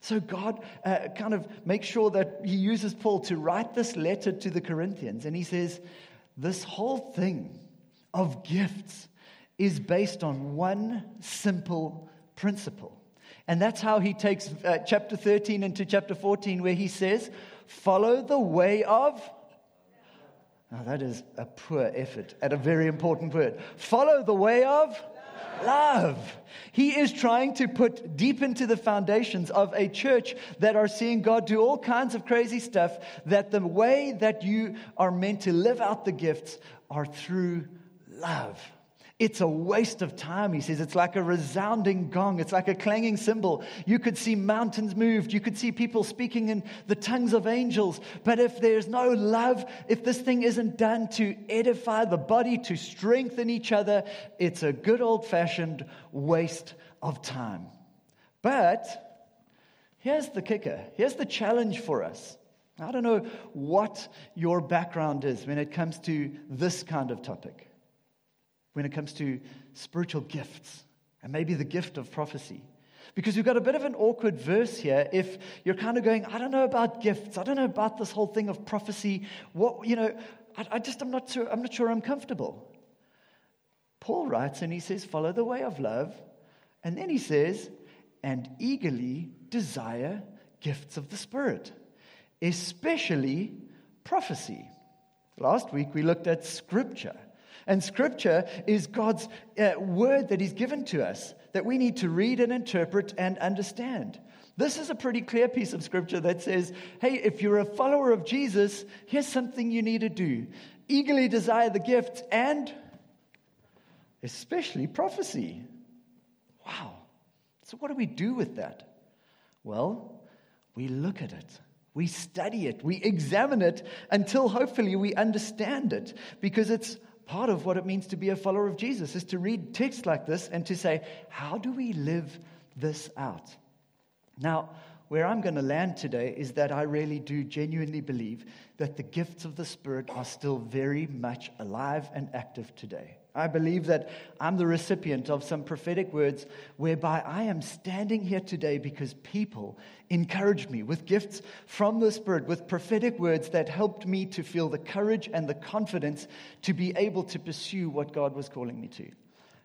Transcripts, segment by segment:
So God uh, kind of makes sure that he uses Paul to write this letter to the Corinthians. And he says, This whole thing of gifts is based on one simple principle. And that's how he takes uh, chapter 13 into chapter 14, where he says, Follow the way of. Now, that is a poor effort at a very important word. Follow the way of love. He is trying to put deep into the foundations of a church that are seeing God do all kinds of crazy stuff, that the way that you are meant to live out the gifts are through love. It's a waste of time, he says. It's like a resounding gong. It's like a clanging cymbal. You could see mountains moved. You could see people speaking in the tongues of angels. But if there's no love, if this thing isn't done to edify the body, to strengthen each other, it's a good old fashioned waste of time. But here's the kicker. Here's the challenge for us. I don't know what your background is when it comes to this kind of topic when it comes to spiritual gifts and maybe the gift of prophecy. Because we've got a bit of an awkward verse here if you're kind of going, I don't know about gifts. I don't know about this whole thing of prophecy. What, you know, I, I just, I'm not, sure, I'm not sure I'm comfortable. Paul writes and he says, follow the way of love. And then he says, and eagerly desire gifts of the Spirit, especially prophecy. Last week we looked at scripture. And scripture is God's uh, word that He's given to us that we need to read and interpret and understand. This is a pretty clear piece of scripture that says, hey, if you're a follower of Jesus, here's something you need to do eagerly desire the gifts and especially prophecy. Wow. So, what do we do with that? Well, we look at it. We study it. We examine it until hopefully we understand it because it's part of what it means to be a follower of Jesus is to read texts like this and to say, how do we live this out? Now, where I'm going to land today is that I really do genuinely believe that the gifts of the Spirit are still very much alive and active today. I believe that I'm the recipient of some prophetic words whereby I am standing here today because people encouraged me with gifts from the Spirit, with prophetic words that helped me to feel the courage and the confidence to be able to pursue what God was calling me to.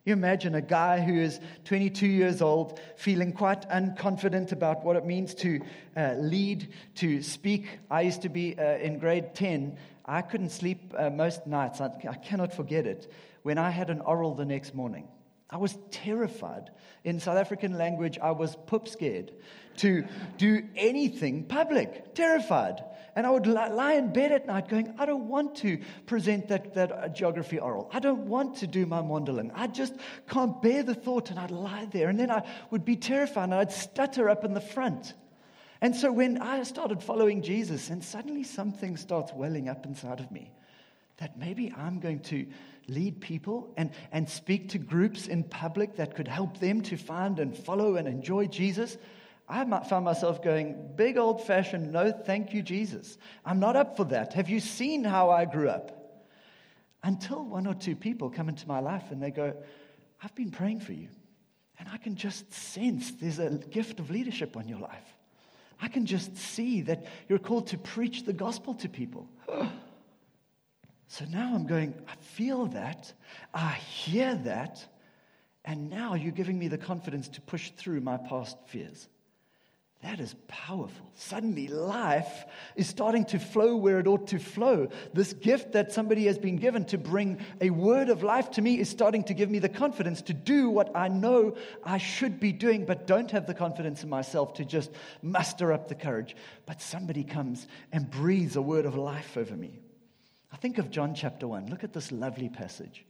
You imagine a guy who is 22 years old, feeling quite unconfident about what it means to uh, lead, to speak. I used to be uh, in grade 10. I couldn't sleep uh, most nights. I, I cannot forget it when I had an oral the next morning. I was terrified. In South African language, I was poop scared to do anything public, terrified. And I would lie in bed at night going, I don't want to present that, that uh, geography oral. I don't want to do my Mondeling. I just can't bear the thought. And I'd lie there. And then I would be terrified and I'd stutter up in the front. And so when I started following Jesus, and suddenly something starts welling up inside of me that maybe I'm going to lead people and, and speak to groups in public that could help them to find and follow and enjoy Jesus, I found myself going, big old fashioned, no thank you, Jesus. I'm not up for that. Have you seen how I grew up? Until one or two people come into my life and they go, I've been praying for you. And I can just sense there's a gift of leadership on your life. I can just see that you're called to preach the gospel to people. So now I'm going, I feel that, I hear that, and now you're giving me the confidence to push through my past fears. That is powerful. Suddenly, life is starting to flow where it ought to flow. This gift that somebody has been given to bring a word of life to me is starting to give me the confidence to do what I know I should be doing, but don't have the confidence in myself to just muster up the courage. But somebody comes and breathes a word of life over me. I think of John chapter 1. Look at this lovely passage.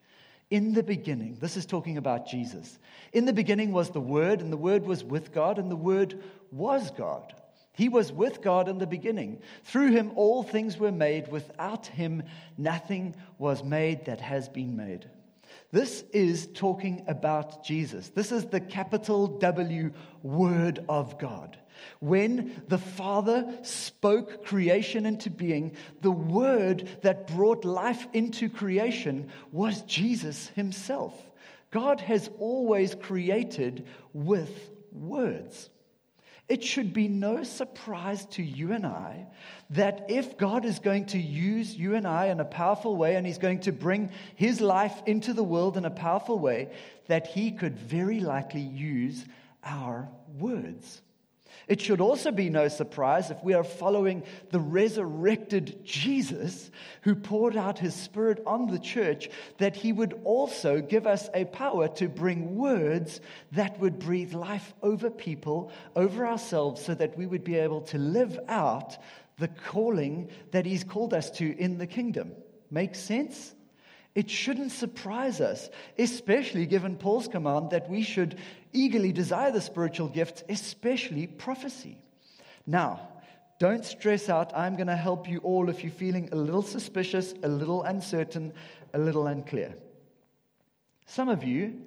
In the beginning, this is talking about Jesus. In the beginning was the Word, and the Word was with God, and the Word was God. He was with God in the beginning. Through him, all things were made. Without him, nothing was made that has been made. This is talking about Jesus. This is the capital W Word of God. When the Father spoke creation into being, the Word that brought life into creation was Jesus Himself. God has always created with words. It should be no surprise to you and I that if God is going to use you and I in a powerful way and He's going to bring His life into the world in a powerful way, that He could very likely use our words. It should also be no surprise if we are following the resurrected Jesus who poured out his spirit on the church that he would also give us a power to bring words that would breathe life over people, over ourselves, so that we would be able to live out the calling that he's called us to in the kingdom. Makes sense? It shouldn't surprise us, especially given Paul's command that we should eagerly desire the spiritual gifts, especially prophecy. Now, don't stress out. I'm going to help you all if you're feeling a little suspicious, a little uncertain, a little unclear. Some of you,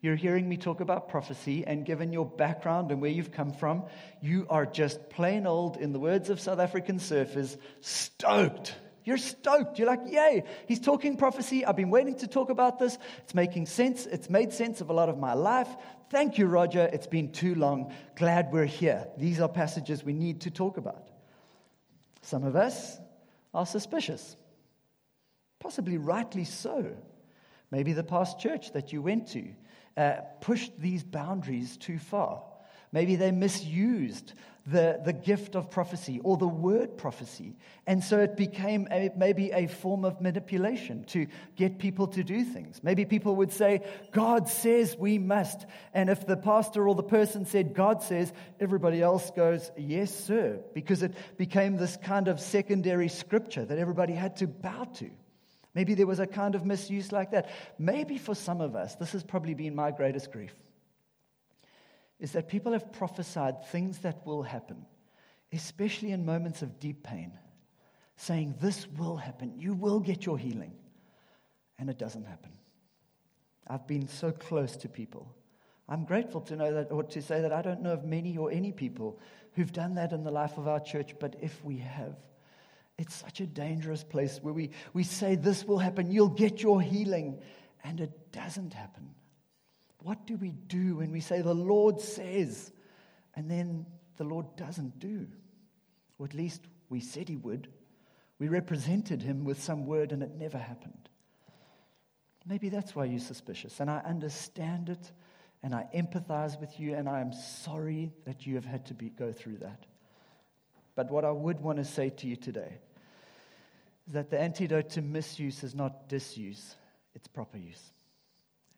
you're hearing me talk about prophecy, and given your background and where you've come from, you are just plain old, in the words of South African surfers, stoked you're stoked. You're like, yay, he's talking prophecy. I've been waiting to talk about this. It's making sense. It's made sense of a lot of my life. Thank you, Roger. It's been too long. Glad we're here. These are passages we need to talk about. Some of us are suspicious, possibly rightly so. Maybe the past church that you went to uh, pushed these boundaries too far. Maybe they misused the, the gift of prophecy or the word prophecy. And so it became a, maybe a form of manipulation to get people to do things. Maybe people would say, God says we must. And if the pastor or the person said, God says, everybody else goes, Yes, sir, because it became this kind of secondary scripture that everybody had to bow to. Maybe there was a kind of misuse like that. Maybe for some of us, this has probably been my greatest grief is that people have prophesied things that will happen, especially in moments of deep pain, saying, This will happen. You will get your healing. And it doesn't happen. I've been so close to people. I'm grateful to know that, or to say that I don't know of many or any people who've done that in the life of our church, but if we have, it's such a dangerous place where we, we say, This will happen, you'll get your healing, and it doesn't happen. What do we do when we say, the Lord says, and then the Lord doesn't do? Or at least we said he would. We represented him with some word and it never happened. Maybe that's why you're suspicious. And I understand it and I empathize with you and I am sorry that you have had to be, go through that. But what I would want to say to you today is that the antidote to misuse is not disuse, it's proper use.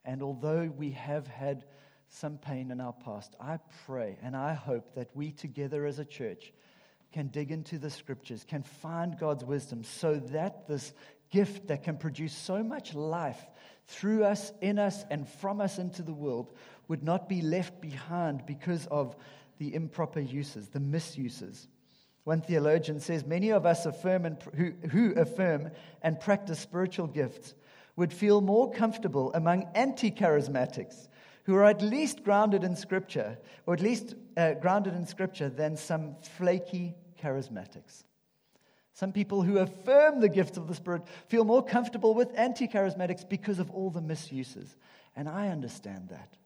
And although we have had some pain in our past, I pray and I hope that we together as a church can dig into the scriptures, can find God's wisdom so that this gift that can produce so much life through us, in us, and from us into the world would not be left behind because of the improper uses, the misuses. One theologian says many of us affirm and, who, who affirm and practice spiritual gifts would feel more comfortable among anti charismatics who are at least grounded in Scripture, or at least uh, grounded in Scripture, than some flaky charismatics. Some people who affirm the gifts of the Spirit feel more comfortable with anti charismatics because of all the misuses. And I understand that.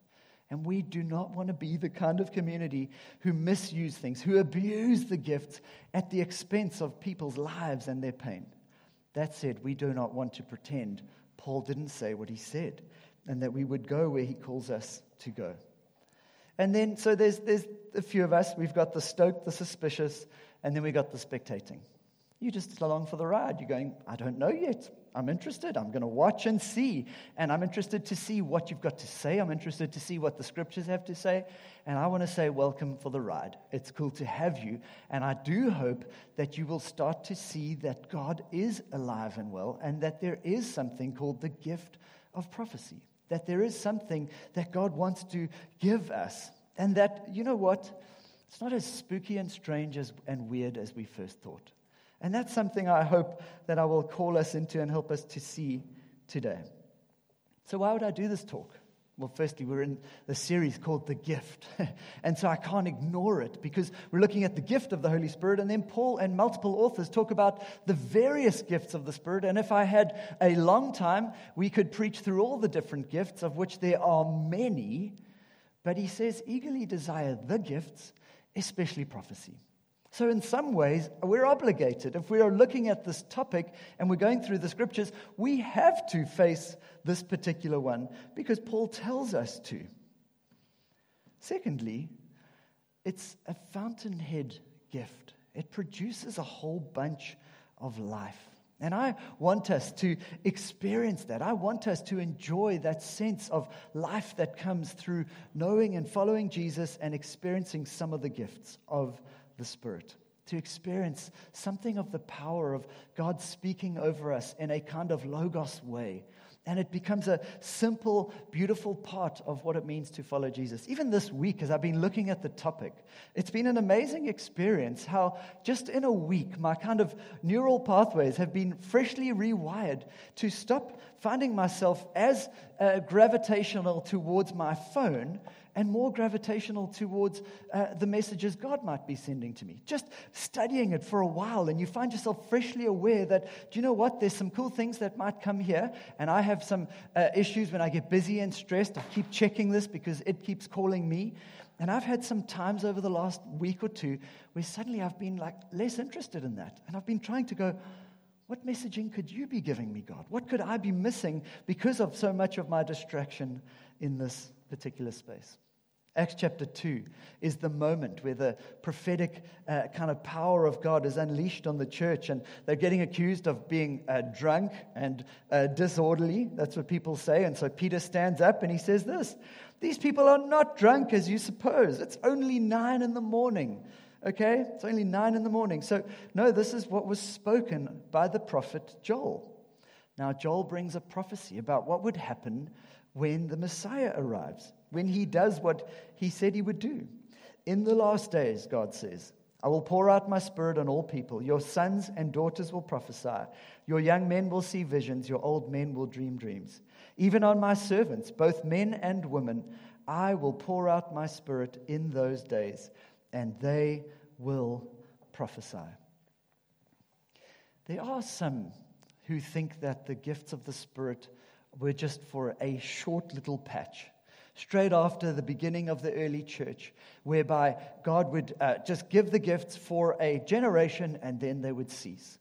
And we do not want to be the kind of community who misuse things, who abuse the gifts at the expense of people's lives and their pain. That said, we do not want to pretend Paul didn't say what he said, and that we would go where he calls us to go. And then, so there's, there's a few of us. We've got the stoked, the suspicious, and then we got the spectating. You just along for the ride. You're going, I don't know yet. I'm interested. I'm going to watch and see. And I'm interested to see what you've got to say. I'm interested to see what the scriptures have to say. And I want to say, welcome for the ride. It's cool to have you. And I do hope that you will start to see that God is alive and well and that there is something called the gift of prophecy. That there is something that God wants to give us. And that, you know what? It's not as spooky and strange as, and weird as we first thought. And that's something I hope that I will call us into and help us to see today. So, why would I do this talk? Well, firstly, we're in the series called The Gift. and so I can't ignore it because we're looking at the gift of the Holy Spirit. And then Paul and multiple authors talk about the various gifts of the Spirit. And if I had a long time, we could preach through all the different gifts, of which there are many. But he says, eagerly desire the gifts, especially prophecy. So, in some ways, we're obligated. If we are looking at this topic and we're going through the scriptures, we have to face this particular one because Paul tells us to. Secondly, it's a fountainhead gift, it produces a whole bunch of life. And I want us to experience that. I want us to enjoy that sense of life that comes through knowing and following Jesus and experiencing some of the gifts of the Spirit. To experience something of the power of God speaking over us in a kind of logos way and it becomes a simple, beautiful part of what it means to follow Jesus. Even this week, as I've been looking at the topic, it's been an amazing experience how just in a week, my kind of neural pathways have been freshly rewired to stop finding myself as uh, gravitational towards my phone and more gravitational towards uh, the messages God might be sending to me. Just studying it for a while, and you find yourself freshly aware that, do you know what? There's some cool things that might come here, and I have some uh, issues when I get busy and stressed. I keep checking this because it keeps calling me. And I've had some times over the last week or two where suddenly I've been like less interested in that. And I've been trying to go, what messaging could you be giving me, God? What could I be missing because of so much of my distraction in this particular space? Acts chapter 2 is the moment where the prophetic uh, kind of power of God is unleashed on the church, and they're getting accused of being uh, drunk and uh, disorderly. That's what people say. And so Peter stands up and he says this These people are not drunk as you suppose. It's only nine in the morning. Okay? It's only nine in the morning. So, no, this is what was spoken by the prophet Joel. Now, Joel brings a prophecy about what would happen when the Messiah arrives when he does what he said he would do. In the last days, God says, I will pour out my spirit on all people. Your sons and daughters will prophesy. Your young men will see visions. Your old men will dream dreams. Even on my servants, both men and women, I will pour out my spirit in those days, and they will prophesy. There are some who think that the gifts of the Spirit were just for a short little patch straight after the beginning of the early church, whereby God would uh, just give the gifts for a generation and then they would cease.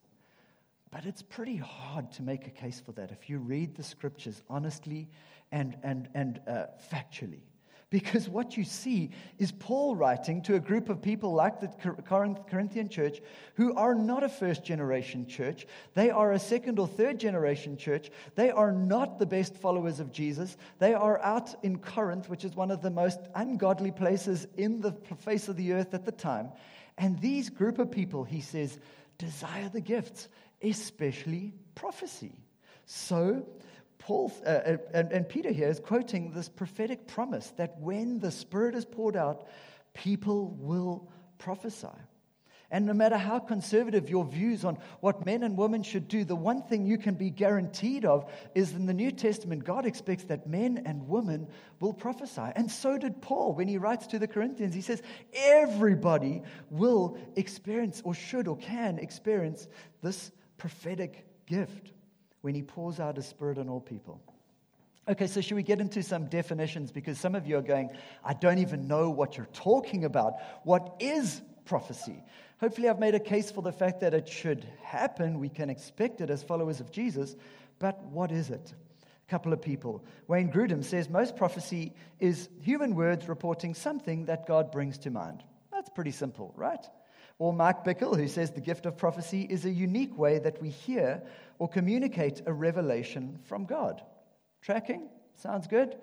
But it's pretty hard to make a case for that if you read the scriptures honestly and, and, and uh, factually. Because what you see is Paul writing to a group of people like the Corinthian church who are not a first generation church. They are a second or third generation church. They are not the best followers of Jesus. They are out in Corinth, which is one of the most ungodly places in the face of the earth at the time. And these group of people, he says, desire the gifts, especially prophecy. So Paul uh, and, and Peter here is quoting this prophetic promise that when the Spirit is poured out, people will prophesy. And no matter how conservative your views on what men and women should do, the one thing you can be guaranteed of is in the New Testament, God expects that men and women will prophesy. And so did Paul when he writes to the Corinthians. He says, everybody will experience, or should, or can experience this prophetic gift when he pours out his spirit on all people. Okay, so should we get into some definitions? Because some of you are going, I don't even know what you're talking about. What is prophecy? Hopefully, I've made a case for the fact that it should happen. We can expect it as followers of Jesus. But what is it? A couple of people. Wayne Grudem says most prophecy is human words reporting something that God brings to mind. That's pretty simple, right? Or Mark Bickle, who says the gift of prophecy is a unique way that we hear or communicate a revelation from God. Tracking? Sounds good?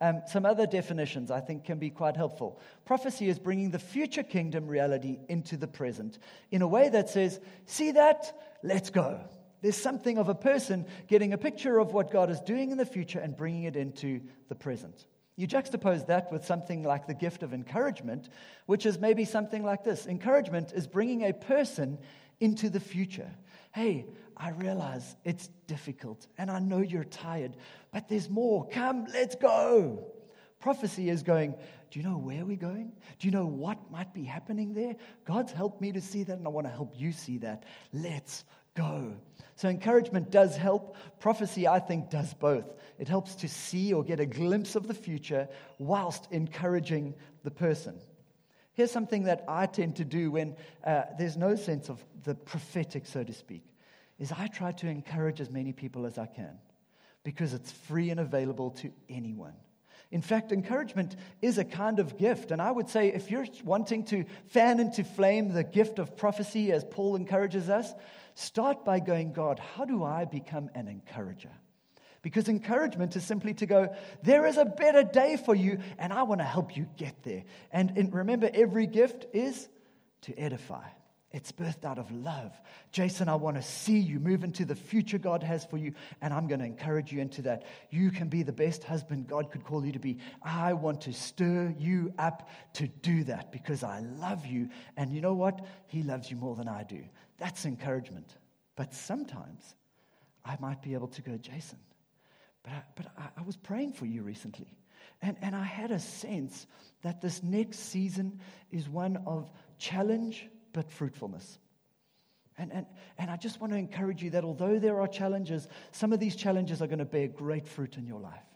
Um, some other definitions I think can be quite helpful. Prophecy is bringing the future kingdom reality into the present in a way that says, See that? Let's go. There's something of a person getting a picture of what God is doing in the future and bringing it into the present. You juxtapose that with something like the gift of encouragement, which is maybe something like this Encouragement is bringing a person into the future. Hey, I realize it's difficult and I know you're tired, but there's more. Come, let's go. Prophecy is going, Do you know where we're going? Do you know what might be happening there? God's helped me to see that, and I want to help you see that. Let's go. So, encouragement does help. Prophecy, I think, does both. It helps to see or get a glimpse of the future whilst encouraging the person. Here's something that I tend to do when uh, there's no sense of the prophetic, so to speak, is I try to encourage as many people as I can because it's free and available to anyone. In fact, encouragement is a kind of gift. And I would say if you're wanting to fan into flame the gift of prophecy, as Paul encourages us, start by going, God, how do I become an encourager? Because encouragement is simply to go, there is a better day for you, and I want to help you get there. And, remember, every gift is to edify. It's birthed out of love. Jason, I want to see you move into the future God has for you, and I'm going to encourage you into that. You can be the best husband God could call you to be. I want to stir you up to do that because I love you. And you know what? He loves you more than I do. That's encouragement. But sometimes I might be able to go, Jason, but I, but I, I was praying for you recently. And, and I had a sense that this next season is one of challenge but fruitfulness. And, and, and I just want to encourage you that although there are challenges, some of these challenges are going to bear great fruit in your life.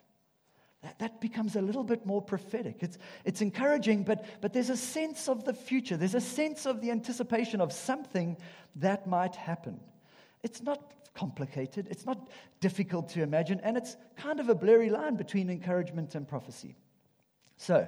That, that becomes a little bit more prophetic. It's, it's encouraging, but, but there's a sense of the future. There's a sense of the anticipation of something that might happen. It's not complicated, it's not difficult to imagine, and it's kind of a blurry line between encouragement and prophecy. So,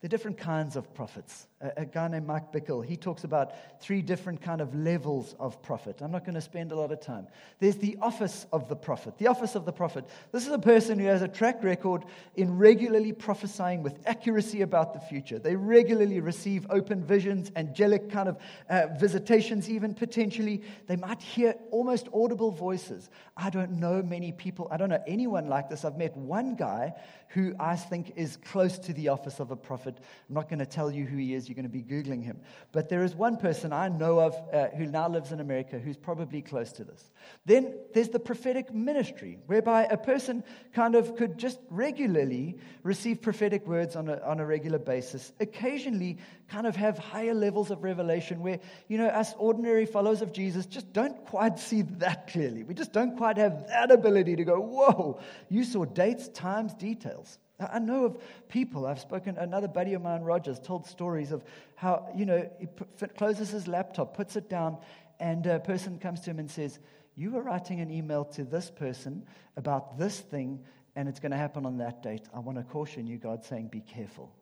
there are different kinds of prophets. A, guy named Mike Bickle, he talks about three different kind of levels of prophet. I'm not going to spend a lot of time. There's the office of the prophet. The office of the prophet. This is a person who has a track record in regularly prophesying with accuracy about the future. They regularly receive open visions, angelic kind of uh, visitations, even potentially. They might hear almost audible voices. I don't know many people. I don't know anyone like this. I've met one guy who I think is close to the office of a prophet. I'm not going to tell you who he is, you're going to be Googling him. But there is one person I know of uh, who now lives in America who's probably close to this. Then there's the prophetic ministry, whereby a person kind of could just regularly receive prophetic words on a, on a regular basis, occasionally kind of have higher levels of revelation where, you know, us ordinary followers of Jesus just don't quite see that clearly. We just don't quite have that ability to go, whoa, you saw dates, times, details. I know of people, I've spoken, another buddy of mine, Rogers, told stories of how, you know, he put, closes his laptop, puts it down, and a person comes to him and says, You were writing an email to this person about this thing, and it's going to happen on that date. I want to caution you, God, saying, Be careful.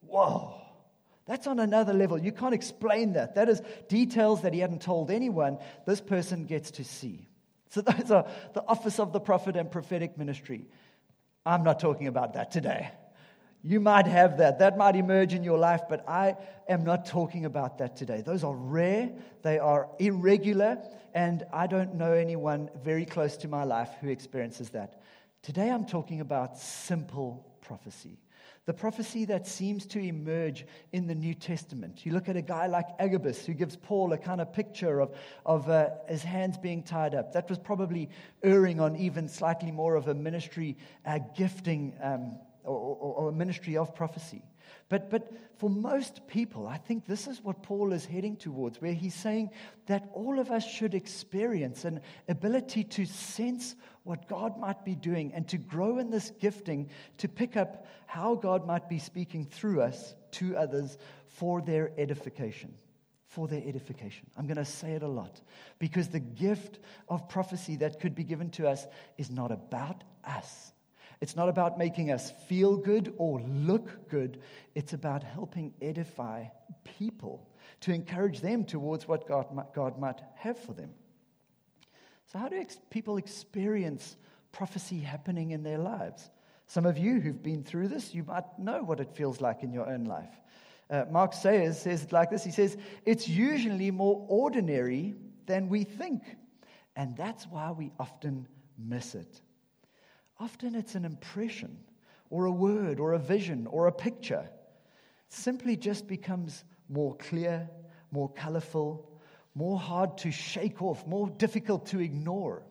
Whoa. That's on another level. You can't explain that. That is details that he hadn't told anyone. This person gets to see. So, those are the office of the prophet and prophetic ministry. I'm not talking about that today. You might have that. That might emerge in your life, but I am not talking about that today. Those are rare, they are irregular, and I don't know anyone very close to my life who experiences that. Today I'm talking about simple prophecy. The prophecy that seems to emerge in the New Testament. You look at a guy like Agabus, who gives Paul a kind of picture of, of uh, his hands being tied up. That was probably erring on even slightly more of a ministry uh, gifting um, or, or, or a ministry of prophecy. But, but for most people, I think this is what Paul is heading towards, where he's saying that all of us should experience an ability to sense what God might be doing and to grow in this gifting to pick up how God might be speaking through us to others for their edification. For their edification. I'm going to say it a lot because the gift of prophecy that could be given to us is not about us. It's not about making us feel good or look good. It's about helping edify people to encourage them towards what God might, God might have for them. So, how do ex- people experience prophecy happening in their lives? Some of you who've been through this, you might know what it feels like in your own life. Uh, Mark Sayers says it like this He says, It's usually more ordinary than we think, and that's why we often miss it. Often it's an impression, or a word, or a vision, or a picture. It simply just becomes more clear, more colorful, more hard to shake off, more difficult to ignore.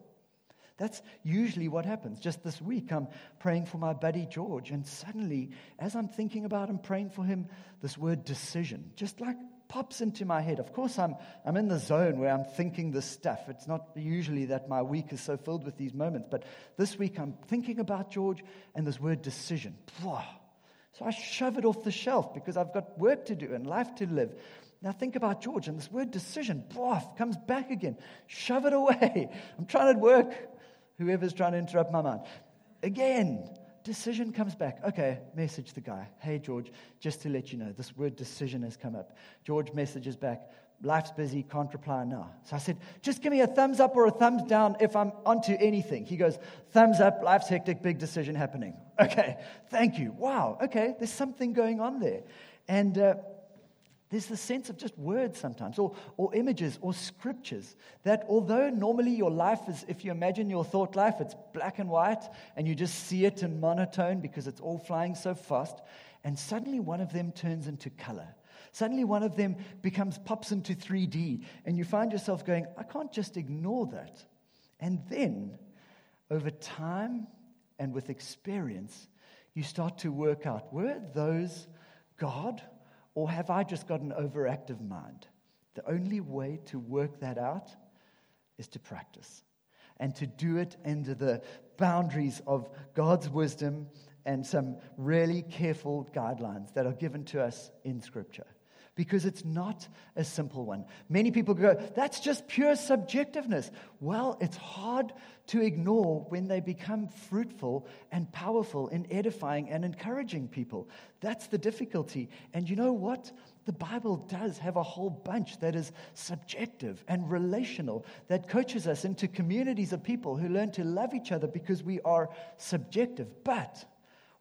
That's usually what happens. Just this week, I'm praying for my buddy George, and suddenly, as I'm thinking about and praying for him, this word decision just like pops into my head. Of course, I'm, I'm in the zone where I'm thinking this stuff. It's not usually that my week is so filled with these moments, but this week I'm thinking about George and this word decision. So I shove it off the shelf because I've got work to do and life to live. Now think about George and this word decision, boff, comes back again. Shove it away. I'm trying to work. Whoever's trying to interrupt my mind. Again, decision comes back. Okay, message the guy. Hey, George, just to let you know, this word decision has come up. George messages back. Life's busy, can't reply now. So I said, just give me a thumbs up or a thumbs down if I'm onto anything. He goes, thumbs up, life's hectic, big decision happening. Okay, thank you. Wow, okay, there's something going on there. And uh, there's the sense of just words sometimes, or, or images, or scriptures, that although normally your life is, if you imagine your thought life, it's black and white, and you just see it in monotone because it's all flying so fast, and suddenly one of them turns into color. Suddenly one of them becomes, pops into 3D, and you find yourself going, I can't just ignore that. And then, over time and with experience, you start to work out were those God, or have I just got an overactive mind? The only way to work that out is to practice and to do it under the boundaries of God's wisdom and some really careful guidelines that are given to us in Scripture because it's not a simple one. Many people go, that's just pure subjectiveness. Well, it's hard to ignore when they become fruitful and powerful in edifying and encouraging people. That's the difficulty. And you know what? The Bible does have a whole bunch that is subjective and relational, that coaches us into communities of people who learn to love each other because we are subjective. But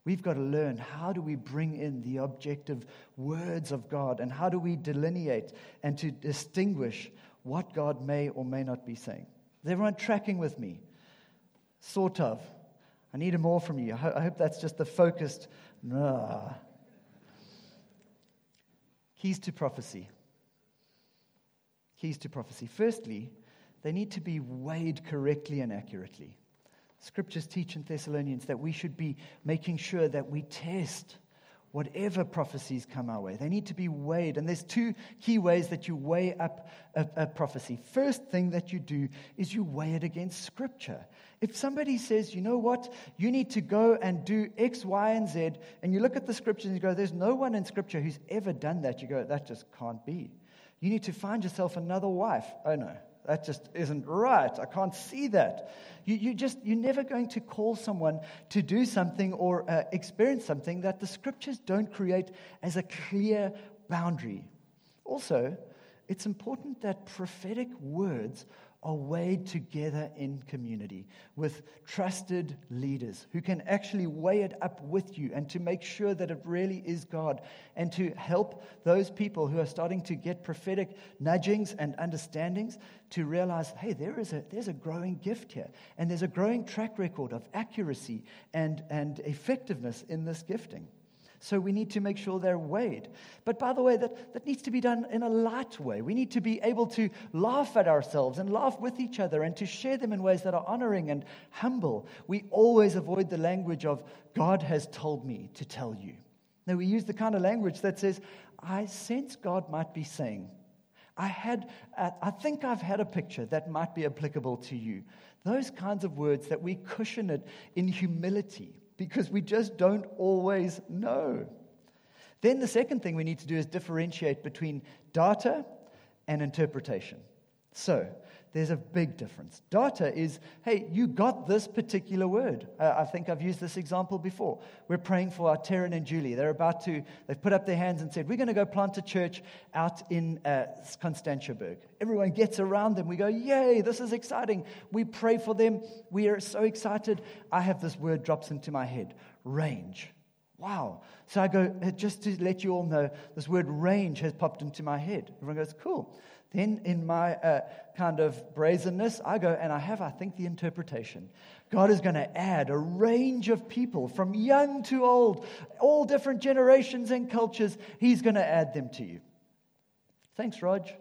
We've got to learn how do we bring in the objective words of God and how do we delineate and to distinguish what God may or may not be saying. Is everyone tracking with me? Sort of. I need more from you. I hope that's just the focused. Nah. Keys to prophecy. Keys to prophecy. Firstly, they need to be weighed correctly and accurately. Scriptures teach in Thessalonians that we should be making sure that we test whatever prophecies come our way. They need to be weighed. And there's two key ways that you weigh up a, a, prophecy. First thing that you do is you weigh it against Scripture. If somebody says, you know what, you need to go and do X, Y, and Z, and you look at the Scriptures and you go, there's no one in Scripture who's ever done that, you go, that just can't be. You need to find yourself another wife. Oh no, that just isn't right. I can't see that. You, you just, you're never going to call someone to do something or uh, experience something that the scriptures don't create as a clear boundary. Also, it's important that prophetic words weighed together in community with trusted leaders who can actually weigh it up with you and to make sure that it really is God and to help those people who are starting to get prophetic nudgings and understandings to realize hey, there is a, there's a growing gift here and there's a growing track record of accuracy and, and effectiveness in this gifting. So we need to make sure they're weighed. But by the way, that, that needs to be done in a light way. We need to be able to laugh at ourselves and laugh with each other and to share them in ways that are honoring and humble. We always avoid the language of, God has told me to tell you. No, we use the kind of language that says, I sense God might be saying, I, had, uh, I think I've had a picture that might be applicable to you. Those kinds of words that we cushion it in humility because we just don't always know. Then the second thing we need to do is differentiate between data and interpretation. So, there's a big difference. Data is, hey, you got this particular word. Uh, I think I've used this example before. We're praying for our Taryn and Julie. They're about to, they've put up their hands and said, we're going to go plant a church out in uh, Constantiaberg. Everyone gets around them. We go, yay, this is exciting. We pray for them. We are so excited. I have this word drops into my head range. Wow. So I go, uh, just to let you all know, this word range has popped into my head. Everyone goes, cool. Then, in my uh, kind of brazenness, I go and I have, I think, the interpretation. God is going to add a range of people from young to old, all different generations and cultures. He's going to add them to you. Thanks, Raj.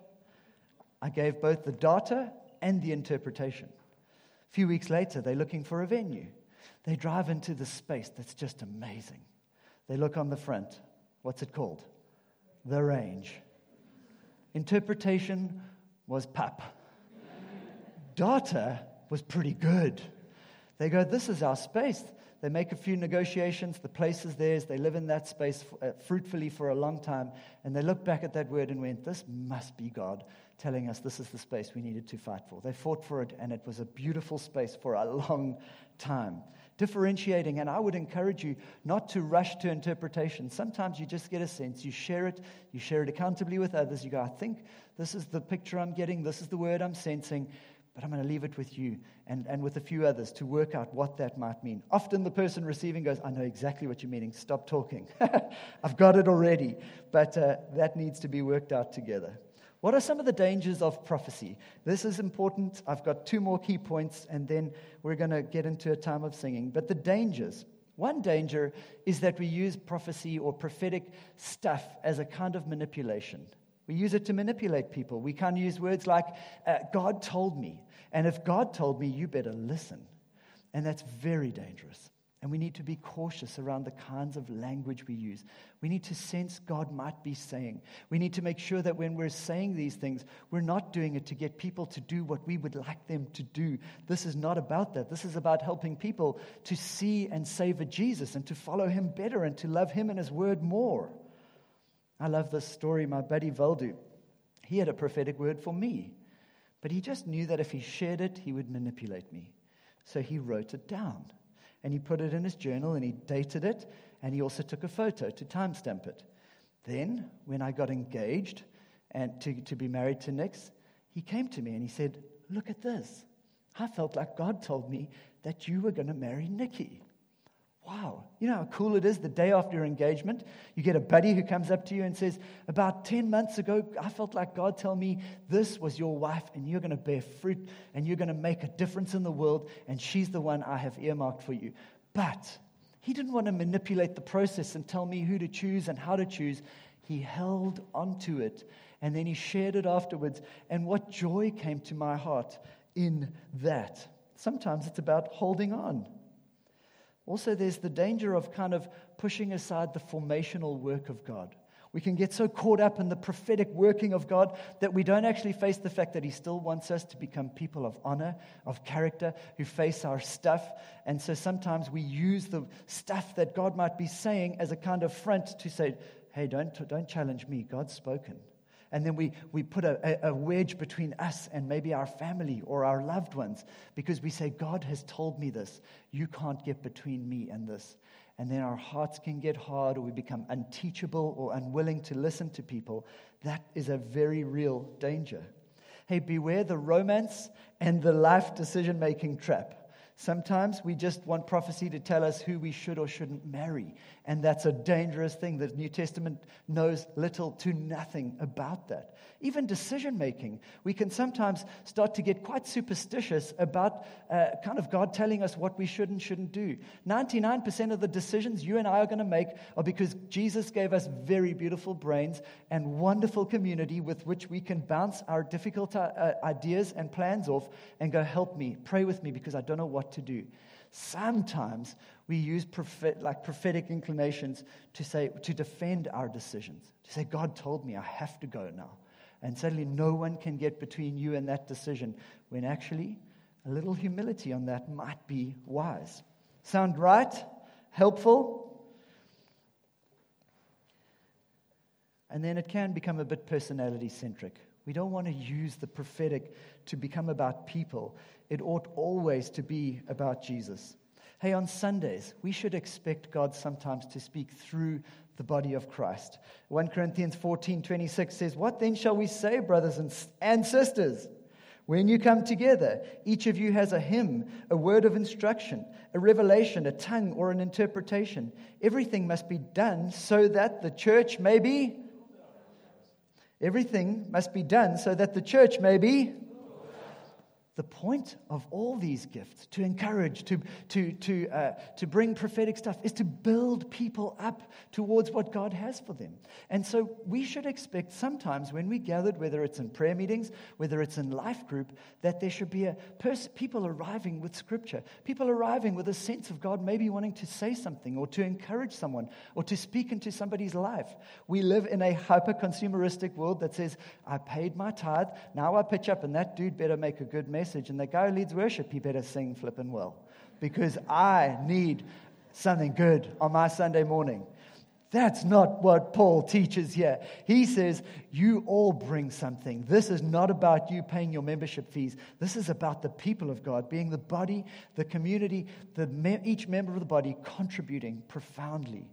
I gave both the data and the interpretation. A few weeks later, they're looking for a venue. They drive into the space that's just amazing. They look on the front. What's it called? The range. Interpretation was pap. Data was pretty good. They go, This is our space. They make a few negotiations. The place is theirs. They live in that space uh, fruitfully for a long time. And they look back at that word and went, This must be God telling us this is the space we needed to fight for. They fought for it, and it was a beautiful space for a long time. Differentiating, and I would encourage you not to rush to interpretation. Sometimes you just get a sense, you share it, you share it accountably with others. You go, I think this is the picture I'm getting, this is the word I'm sensing but I'm going to leave it with you and, and with a few others to work out what that might mean. Often the person receiving goes, I know exactly what you're meaning. Stop talking. I've got it already. But uh, that needs to be worked out together. What are some of the dangers of prophecy? This is important. I've got two more key points, and then we're going to get into a time of singing. But the dangers. One danger is that we use prophecy or prophetic stuff as a kind of manipulation. We use it to manipulate people. We can't use words like, uh, God told me. And if God told me, you better listen. And that's very dangerous. And we need to be cautious around the kinds of language we use. We need to sense God might be saying. We need to make sure that when we're saying these things, we're not doing it to get people to do what we would like them to do. This is not about that. This is about helping people to see and savor Jesus and to follow him better and to love him and his word more. I love this story. My buddy Valdu, he had a prophetic word for me. But he just knew that if he shared it, he would manipulate me. So he wrote it down. And he put it in his journal and he dated it. And he also took a photo to timestamp it. Then, when I got engaged and to, to be married to Nix, he came to me and he said, Look at this. I felt like God told me that you were going to marry Nikki. Wow. You know how cool it is the day after your engagement? You get a buddy who comes up to you and says, About 10 months ago, I felt like God told me this was your wife and you're going to bear fruit and you're going to make a difference in the world and she's the one I have earmarked for you. But he didn't want to manipulate the process and tell me who to choose and how to choose. He held onto it and then he shared it afterwards. And what joy came to my heart in that. Sometimes it's about holding on. Also, there's the danger of kind of pushing aside the formational work of God. We can get so caught up in the prophetic working of God that we don't actually face the fact that He still wants us to become people of honor, of character, who face our stuff. And so sometimes we use the stuff that God might be saying as a kind of front to say, hey, don't, don't challenge me. God's spoken. And then we, we put a, a, wedge between us and maybe our family or our loved ones because we say, God has told me this. You can't get between me and this. And then our hearts can get hard or we become unteachable or unwilling to listen to people. That is a very real danger. Hey, beware the romance and the life decision making trap. Sometimes we just want prophecy to tell us who we should or shouldn't marry. And that's a dangerous thing. The New Testament knows little to nothing about that. Even decision making, we can sometimes start to get quite superstitious about uh, kind of God telling us what we should and shouldn't do. 99% of the decisions you and I are going to make are because Jesus gave us very beautiful brains and wonderful community with which we can bounce our difficult uh, ideas and plans off and go, Help me, pray with me because I don't know what to do. Sometimes we use prophet, like prophetic inclinations to say to defend our decisions. To say, God told me I have to go now. And suddenly no one can get between you and that decision. When actually a little humility on that might be wise. Sound right? Helpful? And then it can become a bit personality centric. We don't want to use the prophetic to become about people. It ought always to be about Jesus. Hey, on Sundays, we should expect God sometimes to speak through the body of Christ. 1 Corinthians 14 26 says, What then shall we say, brothers and sisters? When you come together, each of you has a hymn, a word of instruction, a revelation, a tongue, or an interpretation. Everything must be done so that the church may be Everything must be done so that the church may be the point of all these gifts to encourage, to, to, to, uh, to bring prophetic stuff, is to build people up towards what God has for them. And so we should expect sometimes when we gathered, whether it's in prayer meetings, whether it's in life group, that there should be a pers- people arriving with scripture, people arriving with a sense of God maybe wanting to say something or to encourage someone or to speak into somebody's life. We live in a hyper consumeristic world that says, I paid my tithe, now I pitch up, and that dude better make a good mess message and the guy who leads worship, he better sing flippin' well. Because I need something good on my Sunday morning. That's not what Paul teaches here. He says, You all bring something. This is not about you paying your membership fees. This is about the people of God being the body, the community, the me- each member of the body contributing profoundly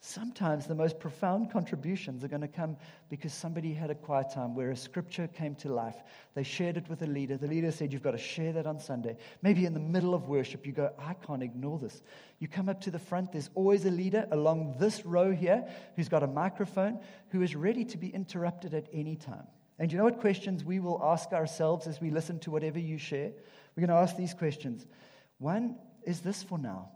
Sometimes the most profound contributions are going to come because somebody had a quiet time where a scripture came to life. They shared it with a leader. The leader said, You've got to share that on Sunday. Maybe in the middle of worship, you go, I can't ignore this. You come up to the front, there's always a leader along this row here who's got a microphone who is ready to be interrupted at any time. And you know what questions we will ask ourselves as we listen to whatever you share? We're going to ask these questions. One, is this for now?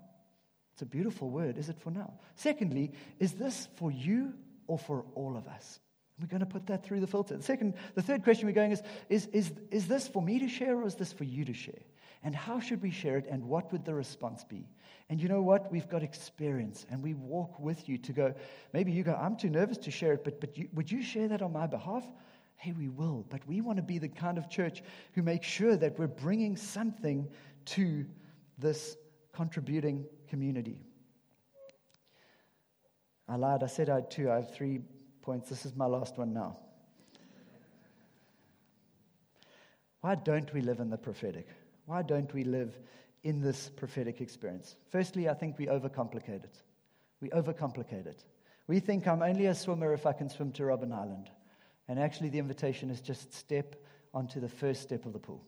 It's a beautiful word. Is it for now? Secondly, is this for you or for all of us? We're going to put that through the filter. The second, the third question we're going is, is, is, is this for me to share or is this for you to share? And how should we share it and what would the response be? And you know what? We've got experience and we walk with you to go, maybe you go, I'm too nervous to share it, but, but you, would you share that on my behalf? Hey, we will. But we want to be the kind of church who makes sure that we're bringing something to this contributing community. I lied. I said I had two. I have three points. This is my last one now. Why don't we live in the prophetic? Why don't we live in this prophetic experience? Firstly, I think we overcomplicate it. We overcomplicate it. We think I'm only a swimmer if I can swim to Robben Island. And actually, the invitation is just step onto the first step of the pool.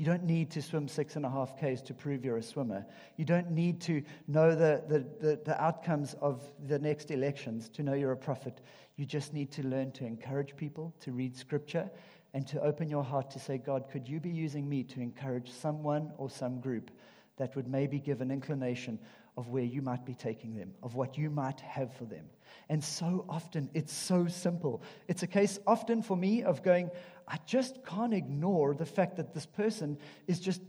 You don't need to swim six and a half Ks to prove you're a swimmer. You don't need to know the, the, the, the, outcomes of the next elections to know you're a prophet. You just need to learn to encourage people, to read scripture, and to open your heart to say, God, could you be using me to encourage someone or some group that would maybe give an inclination of where you might be taking them, of what you might have for them? And so often, it's so simple. It's a case often for me of going, I just can't ignore the fact that this person is just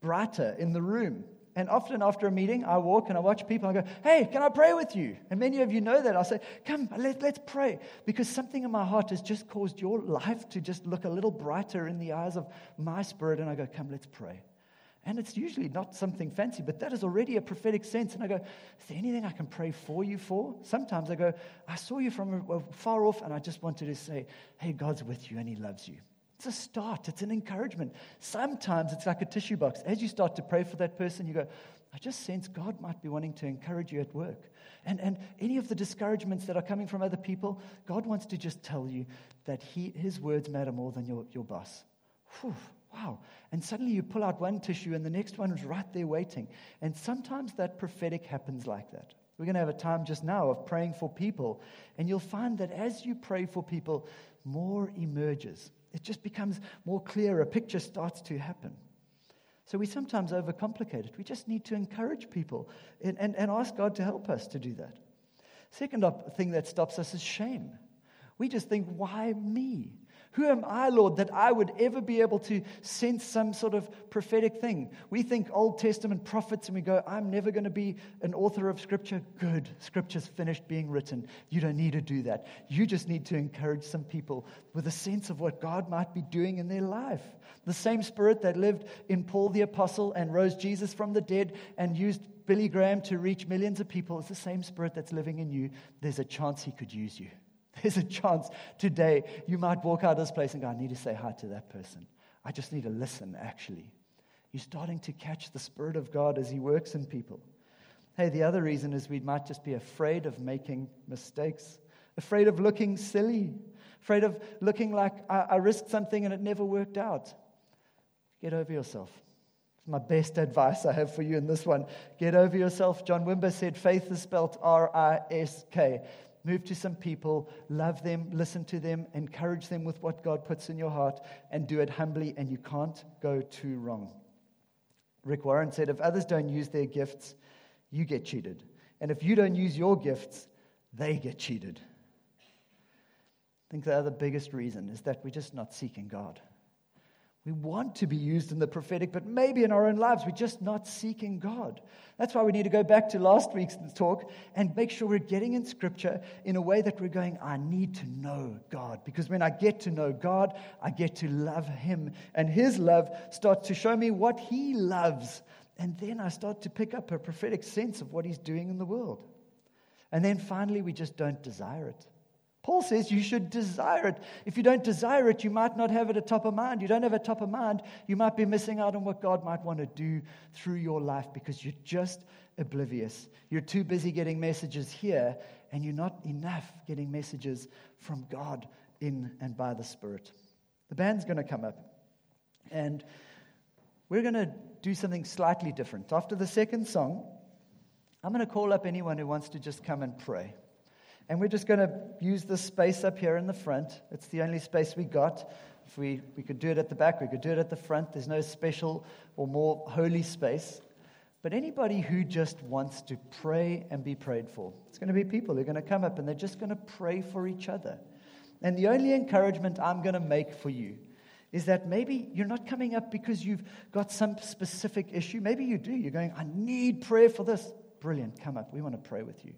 brighter in the room. And often after a meeting, I walk and I watch people. I go, Hey, can I pray with you? And many of you know that. I'll say, Come, let, let's pray. Because something in my heart has just caused your life to just look a little brighter in the eyes of my spirit. And I go, Come, let's pray. And it's usually not something fancy, but that is already a prophetic sense. And I go, Is there anything I can pray for you for? Sometimes I go, I saw you from far off, and I just wanted to say, Hey, God's with you and He loves you. It's a start, it's an encouragement. Sometimes it's like a tissue box. As you start to pray for that person, you go, I just sense God might be wanting to encourage you at work. And, and any of the discouragements that are coming from other people, God wants to just tell you that he, His words matter more than your, your boss. Whew, wow. And suddenly you pull out one tissue and the next one is right there waiting. And sometimes that prophetic happens like that. We're going to have a time just now of praying for people. And you'll find that as you pray for people, more emerges. It just becomes more clear. A picture starts to happen. So we sometimes overcomplicate it. We just need to encourage people and, and, and ask God to help us to do that. Second thing that stops us is shame. We just think, why me? Who am I, Lord, that I would ever be able to sense some sort of prophetic thing? We think Old Testament prophets and we go, I'm never going to be an author of Scripture. Good. Scripture's finished being written. You don't need to do that. You just need to encourage some people with a sense of what God might be doing in their life. The same spirit that lived in Paul the Apostle and rose Jesus from the dead and used Billy Graham to reach millions of people is the same spirit that's living in you. There's a chance he could use you. There's a chance today you might walk out of this place and go, I need to say hi to that person. I just need to listen, actually. You're starting to catch the Spirit of God as He works in people. Hey, the other reason is we might just be afraid of making mistakes, afraid of looking silly, afraid of looking like I, I risked something and it never worked out. Get over yourself. It's my best advice I have for you in this one. Get over yourself. John Wimber said faith is spelled R I S K move to some people, love them, listen to them, encourage them with what God puts in your heart, and do it humbly, and you can't go too wrong. Rick Warren said, If others don't use their gifts, you get cheated. And if you don't use your gifts, they get cheated. I think the other biggest reason is that we're just not seeking God. We want to be used in the prophetic, but maybe in our own lives, we're just not seeking God. That's why we need to go back to last week's talk and make sure we're getting in Scripture in a way that we're going, I need to know God. Because when I get to know God, I get to love Him. And His love starts to show me what He loves And then I start to pick up a prophetic sense of what he's doing in the world. And then finally, we just don't desire it. Paul says you should desire it. If you don't desire it, you might not have it at top of mind. You don't have it top of mind, you might be missing out on what God might want to do through your life because you're just oblivious. You're too busy getting messages here, and you're not enough getting messages from God in and by the Spirit. The band's going to come up, and we're going to do something slightly different. After the second song, I'm going to call up anyone who wants to just come and pray. And we're just going to use this space up here in the front. It's the only space we got. If we, we could do it at the back, we could do it at the front. There's no special or more holy space. But anybody who just wants to pray and be prayed for, it's going to be people who are going to come up and they're just going to pray for each other. And the only encouragement I'm going to make for you is that maybe you're not coming up because you've got some specific issue. Maybe you do. You're going, I need prayer for this. Brilliant. Come up. We want to pray with you.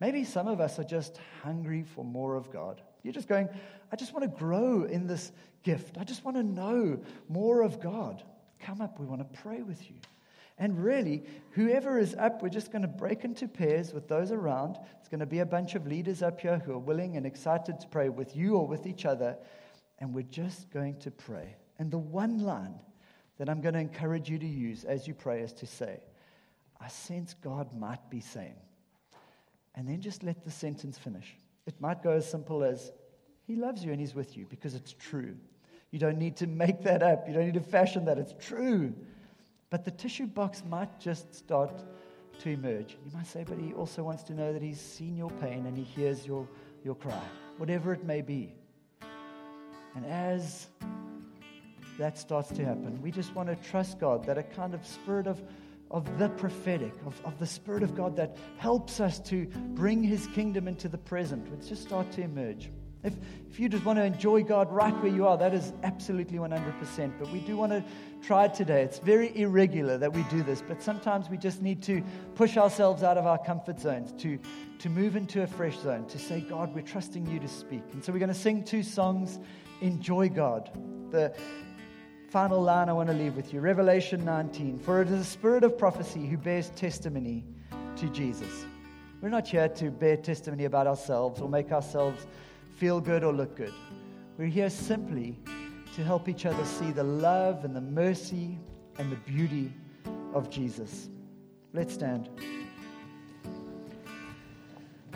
Maybe some of us are just hungry for more of God. You're just going, I just want to grow in this gift. I just want to know more of God. Come up, we want to pray with you. And really, whoever is up, we're just going to break into pairs with those around. It's going to be a bunch of leaders up here who are willing and excited to pray with you or with each other. And we're just going to pray. And the one line that I'm going to encourage you to use as you pray is to say, I sense God might be saying, and then just let the sentence finish. It might go as simple as, He loves you and He's with you because it's true. You don't need to make that up, you don't need to fashion that. It's true. But the tissue box might just start to emerge. You might say, but He also wants to know that He's seen your pain and He hears your, your cry, whatever it may be. And as that starts to happen, we just want to trust God that a kind of spirit of of the prophetic, of, of the Spirit of God that helps us to bring His kingdom into the present would just start to emerge. If, if you just want to enjoy God right where you are, that is absolutely 100%. But we do want to try today. It's very irregular that we do this, but sometimes we just need to push ourselves out of our comfort zones to, to move into a fresh zone, to say, God, we're trusting you to speak. And so we're going to sing two songs Enjoy God. The, final line I want to leave with you Revelation 19. For it is the spirit of prophecy who bears testimony to Jesus. We're not here to bear testimony about ourselves or make ourselves feel good or look good. We're here simply to help each other see the love and the mercy and the beauty of Jesus. Let's stand.